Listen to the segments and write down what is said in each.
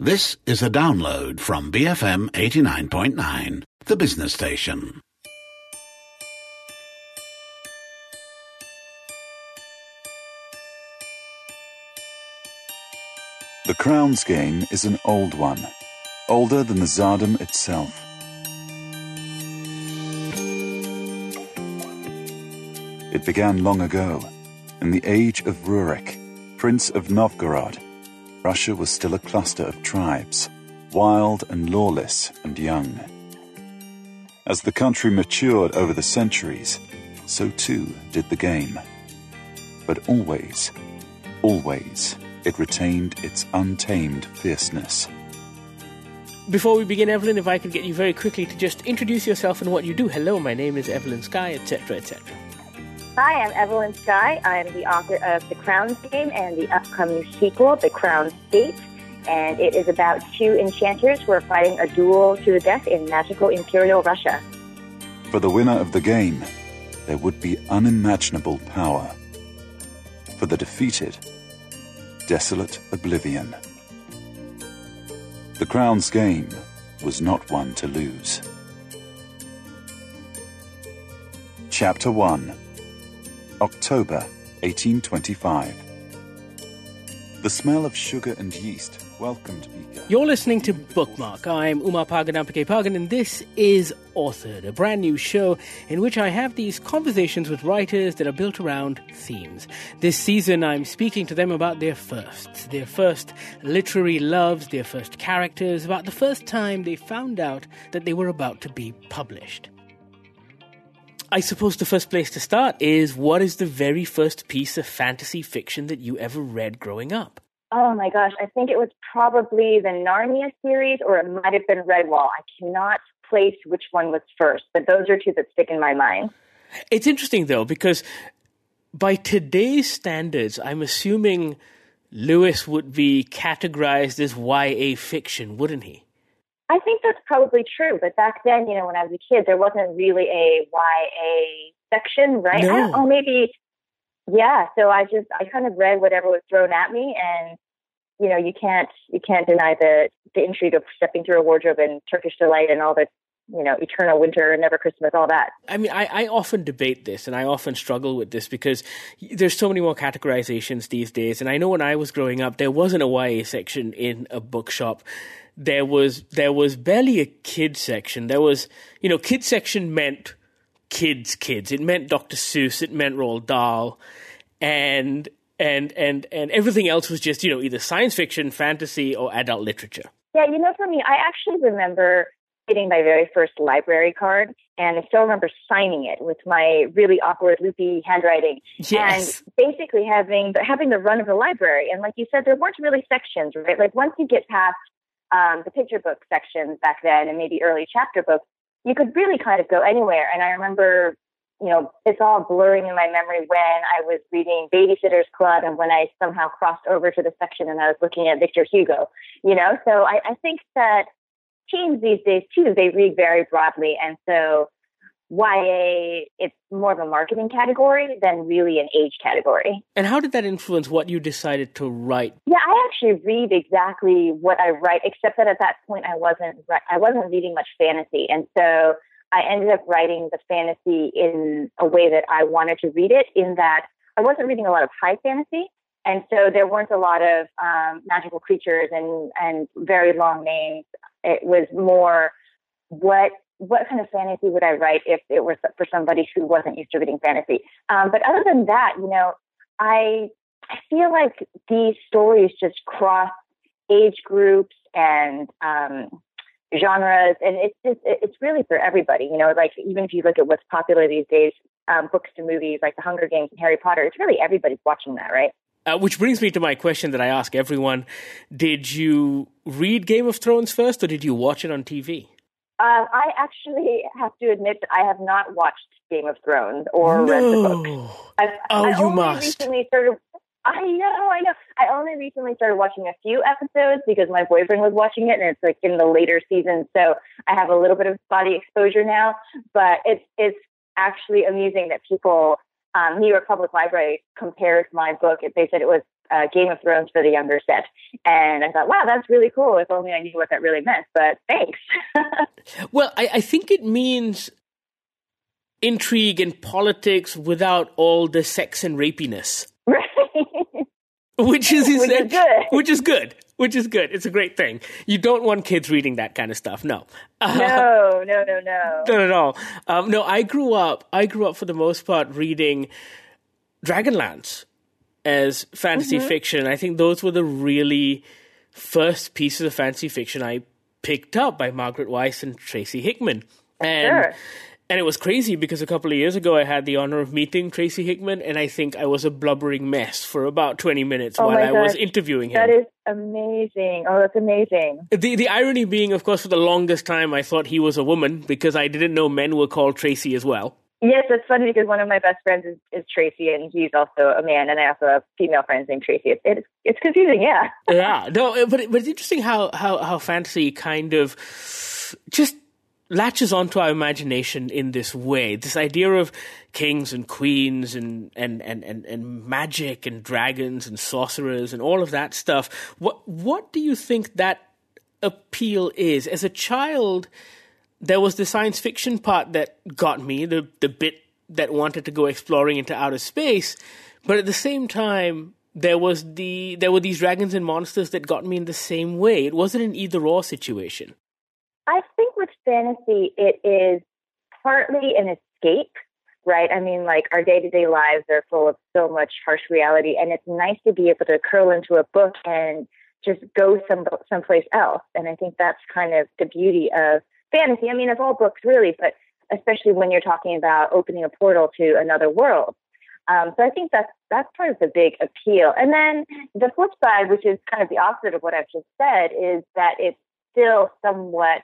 This is a download from BFM 89.9, the business station. The Crown's game is an old one, older than the Tsardom itself. It began long ago, in the age of Rurik, Prince of Novgorod. Russia was still a cluster of tribes, wild and lawless and young. As the country matured over the centuries, so too did the game. But always, always, it retained its untamed fierceness. Before we begin, Evelyn, if I could get you very quickly to just introduce yourself and what you do. Hello, my name is Evelyn Skye, etc., etc. Hi, I'm Evelyn Skye. I'm the author of The Crown's Game and the upcoming sequel, The Crown's Fate. And it is about two enchanters who are fighting a duel to the death in magical imperial Russia. For the winner of the game, there would be unimaginable power. For the defeated, desolate oblivion. The Crown's game was not one to lose. Chapter 1 October 1825. The smell of sugar and yeast welcomed Vika. You're listening to Bookmark. I'm Umapagan Ampikaipakan, and this is Authored, a brand new show in which I have these conversations with writers that are built around themes. This season, I'm speaking to them about their firsts, their first literary loves, their first characters, about the first time they found out that they were about to be published. I suppose the first place to start is what is the very first piece of fantasy fiction that you ever read growing up? Oh my gosh, I think it was probably the Narnia series or it might have been Redwall. I cannot place which one was first, but those are two that stick in my mind. It's interesting though, because by today's standards, I'm assuming Lewis would be categorized as YA fiction, wouldn't he? I think that's probably true. But back then, you know, when I was a kid, there wasn't really a YA section, right? No. Oh, maybe, yeah. So I just, I kind of read whatever was thrown at me and, you know, you can't, you can't deny the, the intrigue of stepping through a wardrobe and Turkish delight and all the, you know, eternal winter, and never Christmas, all that. I mean, I, I often debate this and I often struggle with this because there's so many more categorizations these days. And I know when I was growing up, there wasn't a YA section in a bookshop. There was there was barely a kid section. There was you know, kid section meant kids, kids. It meant Dr. Seuss. It meant Roald Dahl, and and and and everything else was just you know either science fiction, fantasy, or adult literature. Yeah, you know, for me, I actually remember getting my very first library card, and I still remember signing it with my really awkward, loopy handwriting, Yes. and basically having the, having the run of the library. And like you said, there weren't really sections, right? Like once you get past um, the picture book sections back then, and maybe early chapter books, you could really kind of go anywhere. And I remember, you know, it's all blurring in my memory when I was reading Babysitter's Club and when I somehow crossed over to the section and I was looking at Victor Hugo, you know? So I, I think that teens these days too, they read very broadly. And so YA, it's more of a marketing category than really an age category. And how did that influence what you decided to write? Yeah, I actually read exactly what I write, except that at that point I wasn't I wasn't reading much fantasy, and so I ended up writing the fantasy in a way that I wanted to read it. In that I wasn't reading a lot of high fantasy, and so there weren't a lot of um, magical creatures and and very long names. It was more what what kind of fantasy would I write if it were for somebody who wasn't used to reading fantasy? Um, but other than that, you know, I I feel like these stories just cross age groups and um, genres, and it's just it's really for everybody. You know, like even if you look at what's popular these days, um, books to movies like The Hunger Games and Harry Potter, it's really everybody's watching that, right? Uh, which brings me to my question that I ask everyone: Did you read Game of Thrones first, or did you watch it on TV? Uh, I actually have to admit that I have not watched Game of Thrones or read the book. No. I've, Oh, I you only must. recently started. I know, I know. I only recently started watching a few episodes because my boyfriend was watching it, and it's like in the later season, so I have a little bit of body exposure now. But it's it's actually amusing that people. Um, New York Public Library compared my book. They said it was uh, Game of Thrones for the younger set. And I thought, wow, that's really cool. If only I knew what that really meant. But thanks. well, I, I think it means intrigue and politics without all the sex and rapiness. Right. Which is, which is good. Which is good. Which is good. It's a great thing. You don't want kids reading that kind of stuff. No. Uh, no, no, no, no. Not at all. Um, no, I grew up. I grew up for the most part reading Dragonlance as fantasy mm-hmm. fiction. I think those were the really first pieces of fantasy fiction I picked up by Margaret Weis and Tracy Hickman. And sure. And it was crazy because a couple of years ago I had the honor of meeting Tracy Hickman, and I think I was a blubbering mess for about 20 minutes oh while I was interviewing him. That is amazing. Oh, that's amazing. The, the irony being, of course, for the longest time I thought he was a woman because I didn't know men were called Tracy as well. Yes, it's funny because one of my best friends is, is Tracy, and he's also a man, and I also have female friends named Tracy. It's it's, it's confusing, yeah. yeah, no, but but it's interesting how how how fantasy kind of just latches onto our imagination in this way. This idea of kings and queens and, and, and, and, and magic and dragons and sorcerers and all of that stuff. What what do you think that appeal is? As a child, there was the science fiction part that got me, the the bit that wanted to go exploring into outer space, but at the same time there was the there were these dragons and monsters that got me in the same way. It wasn't an either or situation. I think with fantasy, it is partly an escape, right? I mean, like our day to day lives are full of so much harsh reality, and it's nice to be able to curl into a book and just go some someplace else. And I think that's kind of the beauty of fantasy. I mean, of all books, really, but especially when you're talking about opening a portal to another world. Um, so I think that's that's part of the big appeal. And then the flip side, which is kind of the opposite of what I've just said, is that it's still somewhat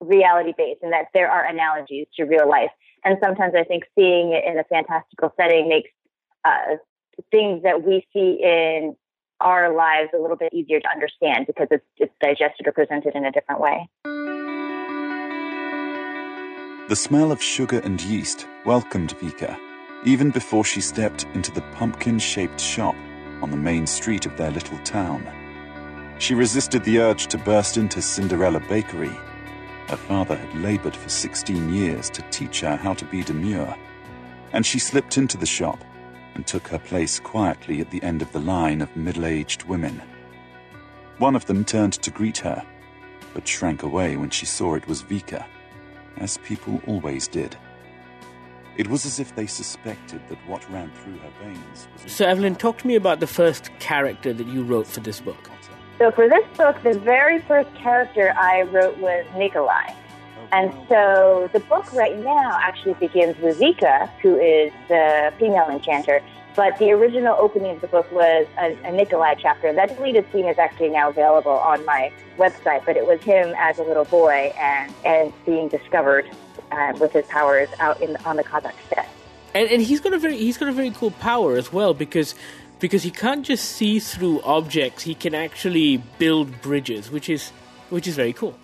reality based and that there are analogies to real life. And sometimes I think seeing it in a fantastical setting makes uh, things that we see in our lives a little bit easier to understand because it's, it's digested or presented in a different way. The smell of sugar and yeast welcomed Vika even before she stepped into the pumpkin shaped shop on the main street of their little town. She resisted the urge to burst into Cinderella Bakery her father had labored for 16 years to teach her how to be demure, and she slipped into the shop and took her place quietly at the end of the line of middle aged women. One of them turned to greet her, but shrank away when she saw it was Vika, as people always did. It was as if they suspected that what ran through her veins was. So, Evelyn, talk to me about the first character that you wrote for this book. So for this book, the very first character I wrote was Nikolai. And so the book right now actually begins with Vika, who is the female enchanter. But the original opening of the book was a, a Nikolai chapter. That deleted scene is actually now available on my website, but it was him as a little boy and, and being discovered uh, with his powers out in on the Kazakh steppe. And, and he's got a very he's got a very cool power as well because because he can't just see through objects; he can actually build bridges, which is which is very cool.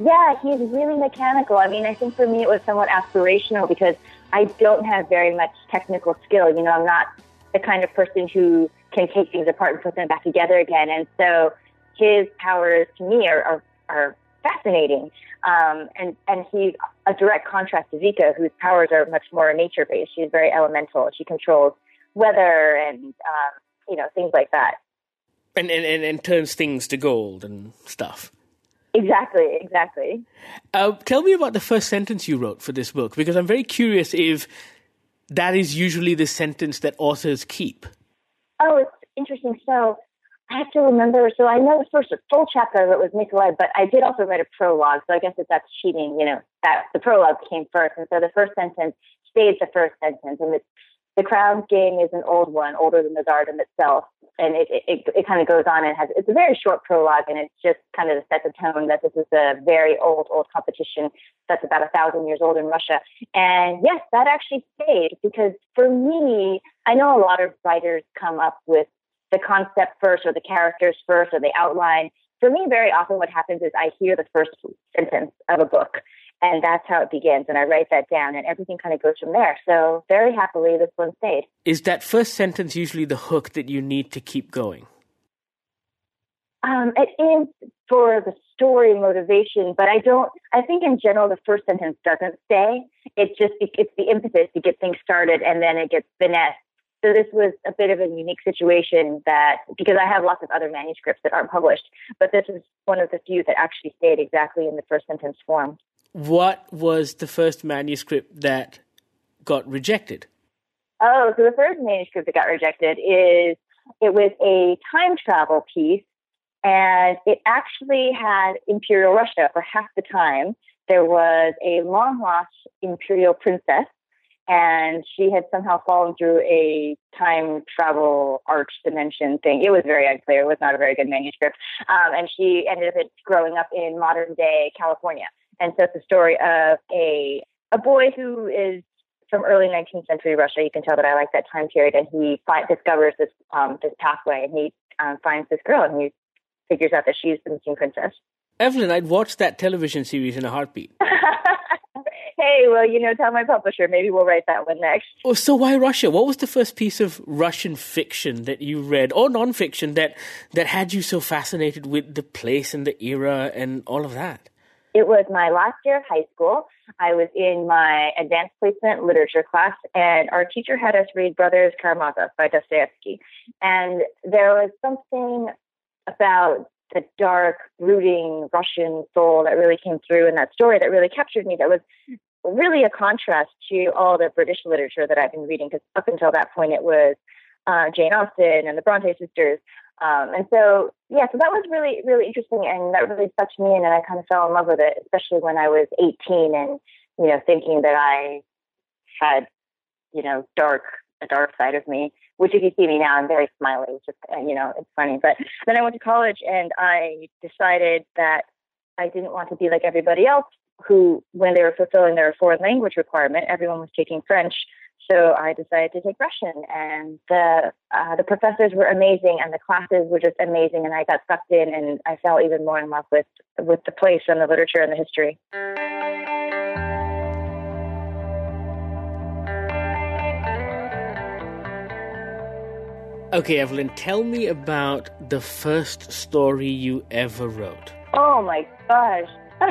Yeah, he's really mechanical. I mean, I think for me it was somewhat aspirational because I don't have very much technical skill. You know, I'm not the kind of person who can take things apart and put them back together again. And so his powers to me are, are, are fascinating. Um, and, and he's a direct contrast to Vika, whose powers are much more nature based. She's very elemental. She controls weather and um, you know things like that. And, and and and turns things to gold and stuff. Exactly, exactly. Uh, tell me about the first sentence you wrote for this book, because I'm very curious if that is usually the sentence that authors keep. Oh, it's interesting. So I have to remember. So I know the first full chapter of it was Nikolai, but I did also write a prologue. So I guess if that's cheating, you know, that the prologue came first, and so the first sentence stays the first sentence, and it's the Crown's game is an old one, older than the Tsardom itself. And it, it, it kind of goes on and has, it's a very short prologue and it's just kind of set the tone that this is a very old, old competition that's about a thousand years old in Russia. And yes, that actually stayed because for me, I know a lot of writers come up with the concept first or the characters first or the outline. For me, very often what happens is I hear the first sentence of a book And that's how it begins. And I write that down, and everything kind of goes from there. So, very happily, this one stayed. Is that first sentence usually the hook that you need to keep going? Um, it is for the story motivation, but I don't. I think in general, the first sentence doesn't stay. It just it's the impetus to get things started, and then it gets finessed. So this was a bit of a unique situation that because I have lots of other manuscripts that aren't published, but this is one of the few that actually stayed exactly in the first sentence form. What was the first manuscript that got rejected? Oh, so the first manuscript that got rejected is it was a time travel piece and it actually had Imperial Russia for half the time. There was a long lost Imperial princess, and she had somehow fallen through a time travel arch dimension thing. It was very unclear. It was not a very good manuscript. Um, and she ended up growing up in modern day California. And so it's the story of a a boy who is from early 19th century Russia. You can tell that I like that time period. And he find, discovers this um, this pathway, and he um, finds this girl, and he figures out that she's the missing princess. Evelyn, I'd watch that television series in a heartbeat. hey, well, you know, tell my publisher. Maybe we'll write that one next. Oh, so why Russia? What was the first piece of Russian fiction that you read, or nonfiction, that that had you so fascinated with the place and the era and all of that? It was my last year of high school. I was in my advanced placement literature class, and our teacher had us read Brothers Karamazov by Dostoevsky. And there was something about the dark, brooding Russian soul that really came through in that story that really captured me. That was really a contrast to all the British literature that I've been reading, because up until that point it was uh, Jane Austen and the Bronte sisters. Um, and so, yeah, so that was really, really interesting, and that really sucked me in, and I kind of fell in love with it, especially when I was 18 and, you know, thinking that I had, you know, dark, a dark side of me which if you see me now, I'm very smiley. Just, you know, it's funny. But then I went to college and I decided that I didn't want to be like everybody else who, when they were fulfilling their foreign language requirement, everyone was taking French. So I decided to take Russian, and the uh, the professors were amazing, and the classes were just amazing, and I got sucked in, and I fell even more in love with with the place and the literature and the history. Okay, Evelyn, tell me about the first story you ever wrote. Oh my gosh.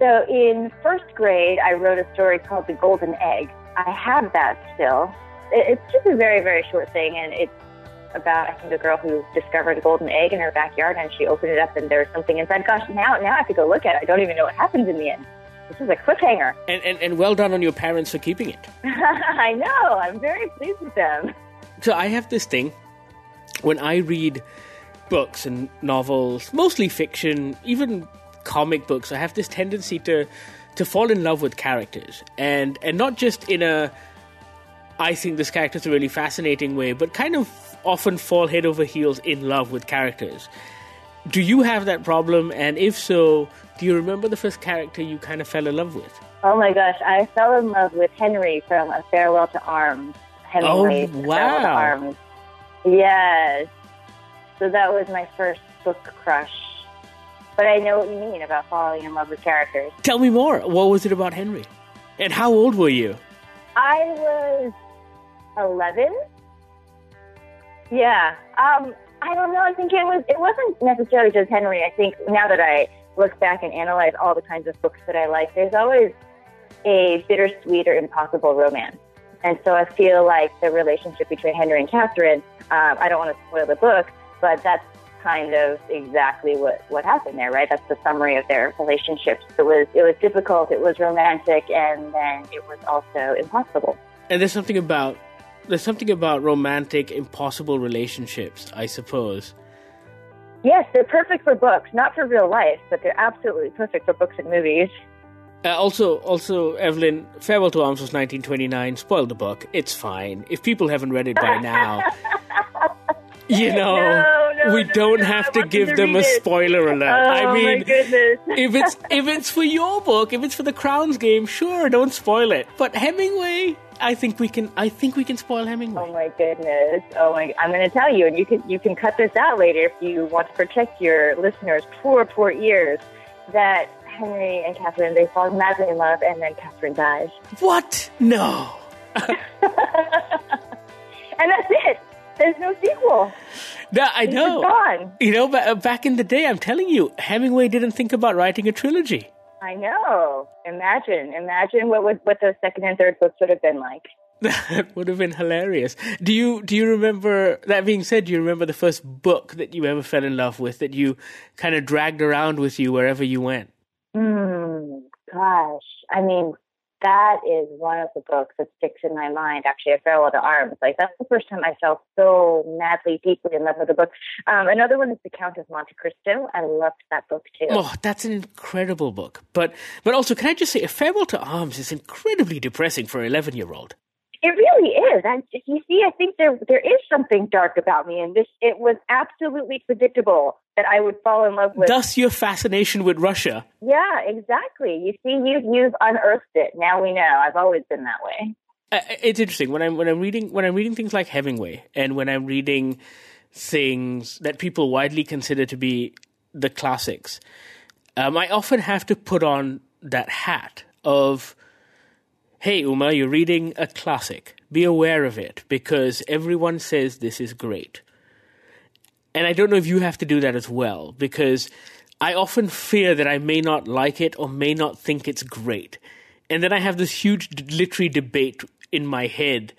so, in first grade, I wrote a story called The Golden Egg. I have that still. It's just a very, very short thing, and it's about I think a girl who discovered a golden egg in her backyard, and she opened it up, and there was something inside. Gosh, now now I have to go look at it. I don't even know what happens in the end. This is a cliffhanger. And and, and well done on your parents for keeping it. I know. I'm very pleased with them so I have this thing when I read books and novels, mostly fiction, even comic books, I have this tendency to to fall in love with characters and and not just in a I think this character is a really fascinating way, but kind of often fall head over heels in love with characters. Do you have that problem? And if so, do you remember the first character you kind of fell in love with? Oh my gosh, I fell in love with Henry from A Farewell to Arms. Hemingway. Oh, wow. Yes. So that was my first book crush. But I know what you mean about falling in love with characters. Tell me more. What was it about Henry? And how old were you? I was 11. Yeah. Um, I don't know. I think it was. It wasn't necessarily just Henry. I think now that I look back and analyze all the kinds of books that I like, there's always a bittersweet or impossible romance. And so I feel like the relationship between Henry and Catherine, um, I don't want to spoil the book, but that's kind of exactly what, what happened there, right? That's the summary of their relationships. It was it was difficult, it was romantic, and then it was also impossible. And there's something about there's something about romantic, impossible relationships, I suppose. Yes, they're perfect for books, not for real life, but they're absolutely perfect for books and movies. Uh, also, also, Evelyn, Farewell to Arms was 1929. Spoiled the book. It's fine. If people haven't read it by now, you know, no, no, we no, don't have to give to them a spoiler alert. Oh, I mean, if it's if it's for your book, if it's for the Crowns game, sure, don't spoil it. But Hemingway, I think we can. I think we can spoil Hemingway. Oh my goodness! Oh my! I'm going to tell you, and you can you can cut this out later if you want to protect your listeners' poor, poor ears. That Henry and Catherine, they fall madly in love, and then Catherine dies. What? No. and that's it. There's no sequel. No, I know. Gone. You know, uh, back in the day, I'm telling you, Hemingway didn't think about writing a trilogy. I know. Imagine, imagine what would what those second and third books would have been like. That would have been hilarious. Do you do you remember that being said, do you remember the first book that you ever fell in love with that you kind of dragged around with you wherever you went? Hmm. Gosh, I mean, that is one of the books that sticks in my mind. Actually, A Farewell to Arms. Like that's the first time I felt so madly, deeply in love with a book. Um, another one is The Count of Monte Cristo. I loved that book too. Oh, that's an incredible book. But but also, can I just say, A Farewell to Arms is incredibly depressing for an eleven year old. It really is. And you see, I think there there is something dark about me, and this it was absolutely predictable that I would fall in love with. Thus, your fascination with Russia. Yeah, exactly. You see, you you've unearthed it. Now we know. I've always been that way. Uh, it's interesting when I'm when I'm reading when I'm reading things like Hemingway, and when I'm reading things that people widely consider to be the classics. Um, I often have to put on that hat of hey, Uma, you're reading a classic. Be aware of it because everyone says this is great. And I don't know if you have to do that as well because I often fear that I may not like it or may not think it's great. And then I have this huge literary debate in my head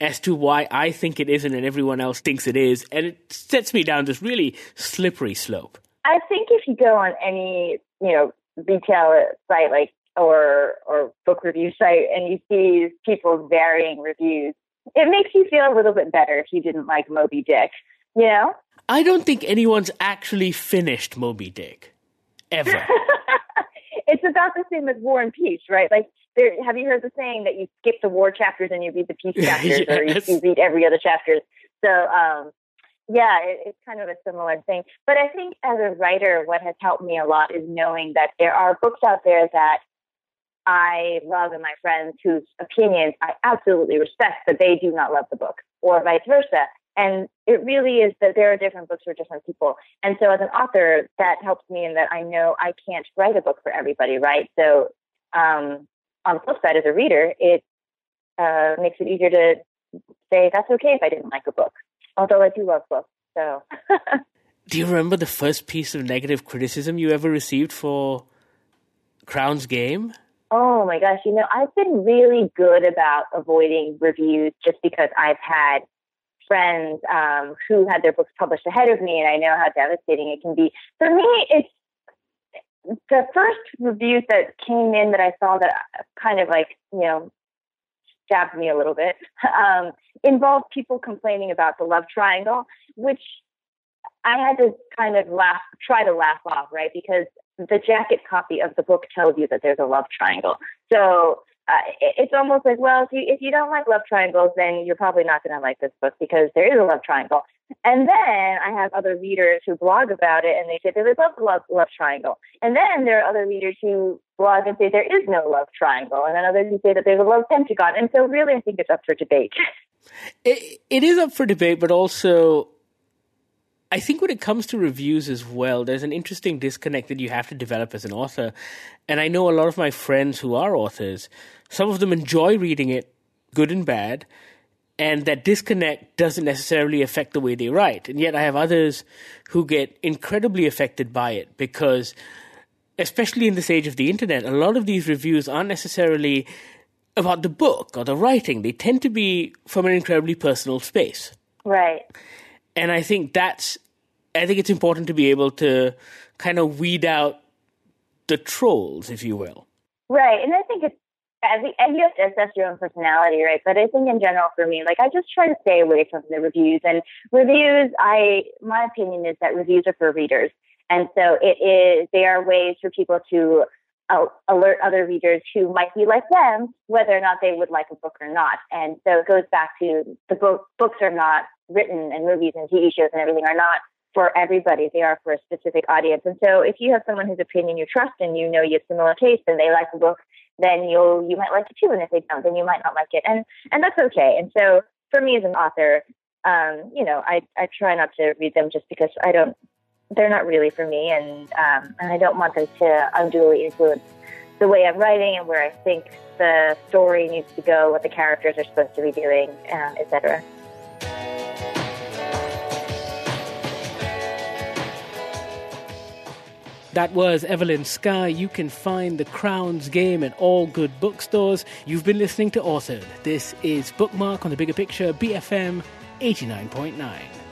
as to why I think it isn't and everyone else thinks it is. And it sets me down this really slippery slope. I think if you go on any, you know, retail site like or or book review site and you see people's varying reviews, it makes you feel a little bit better if you didn't like Moby Dick, you know? I don't think anyone's actually finished Moby Dick. Ever. it's about the same as War and Peace, right? Like there have you heard the saying that you skip the war chapters and you read the peace chapters yes. or you, you read every other chapter. So um yeah, it, it's kind of a similar thing. But I think as a writer, what has helped me a lot is knowing that there are books out there that I love and my friends whose opinions I absolutely respect, but they do not love the book, or vice versa. And it really is that there are different books for different people. And so as an author, that helps me in that I know I can't write a book for everybody, right? So um, on the flip side, as a reader, it uh, makes it easier to say that's okay if I didn't like a book, although I do love books. So. do you remember the first piece of negative criticism you ever received for Crown's Game? Oh my gosh, you know, I've been really good about avoiding reviews just because I've had friends um, who had their books published ahead of me, and I know how devastating it can be. For me, it's the first reviews that came in that I saw that kind of like, you know, stabbed me a little bit um, involved people complaining about the love triangle, which I had to kind of laugh, try to laugh off, right? Because the jacket copy of the book tells you that there's a love triangle. So uh, it's almost like, well, if you if you don't like love triangles, then you're probably not going to like this book because there is a love triangle. And then I have other readers who blog about it and they say they love the love, love triangle. And then there are other readers who blog and say there is no love triangle. And then others who say that there's a love pentagon. And so really, I think it's up for debate. It, it is up for debate, but also I think when it comes to reviews as well, there's an interesting disconnect that you have to develop as an author. And I know a lot of my friends who are authors, some of them enjoy reading it, good and bad, and that disconnect doesn't necessarily affect the way they write. And yet I have others who get incredibly affected by it because, especially in this age of the internet, a lot of these reviews aren't necessarily about the book or the writing. They tend to be from an incredibly personal space. Right. And I think that's, I think it's important to be able to kind of weed out the trolls, if you will. Right. And I think it's, I and you have to assess your own personality, right? But I think in general for me, like I just try to stay away from the reviews and reviews. I, my opinion is that reviews are for readers. And so it is, they are ways for people to uh, alert other readers who might be like them, whether or not they would like a book or not. And so it goes back to the book, books are not written and movies and TV shows and everything are not for everybody. They are for a specific audience. And so if you have someone whose opinion you trust and you know you have similar taste and they like the book, then you'll you might like it too. And if they don't, then you might not like it. And and that's okay. And so for me as an author, um, you know, I, I try not to read them just because I don't they're not really for me, and um, and I don't want them to unduly influence the way I'm writing and where I think the story needs to go, what the characters are supposed to be doing, um, etc. That was Evelyn Skye. You can find The Crown's Game at all good bookstores. You've been listening to Authored. This is Bookmark on the Bigger Picture, BFM 89.9.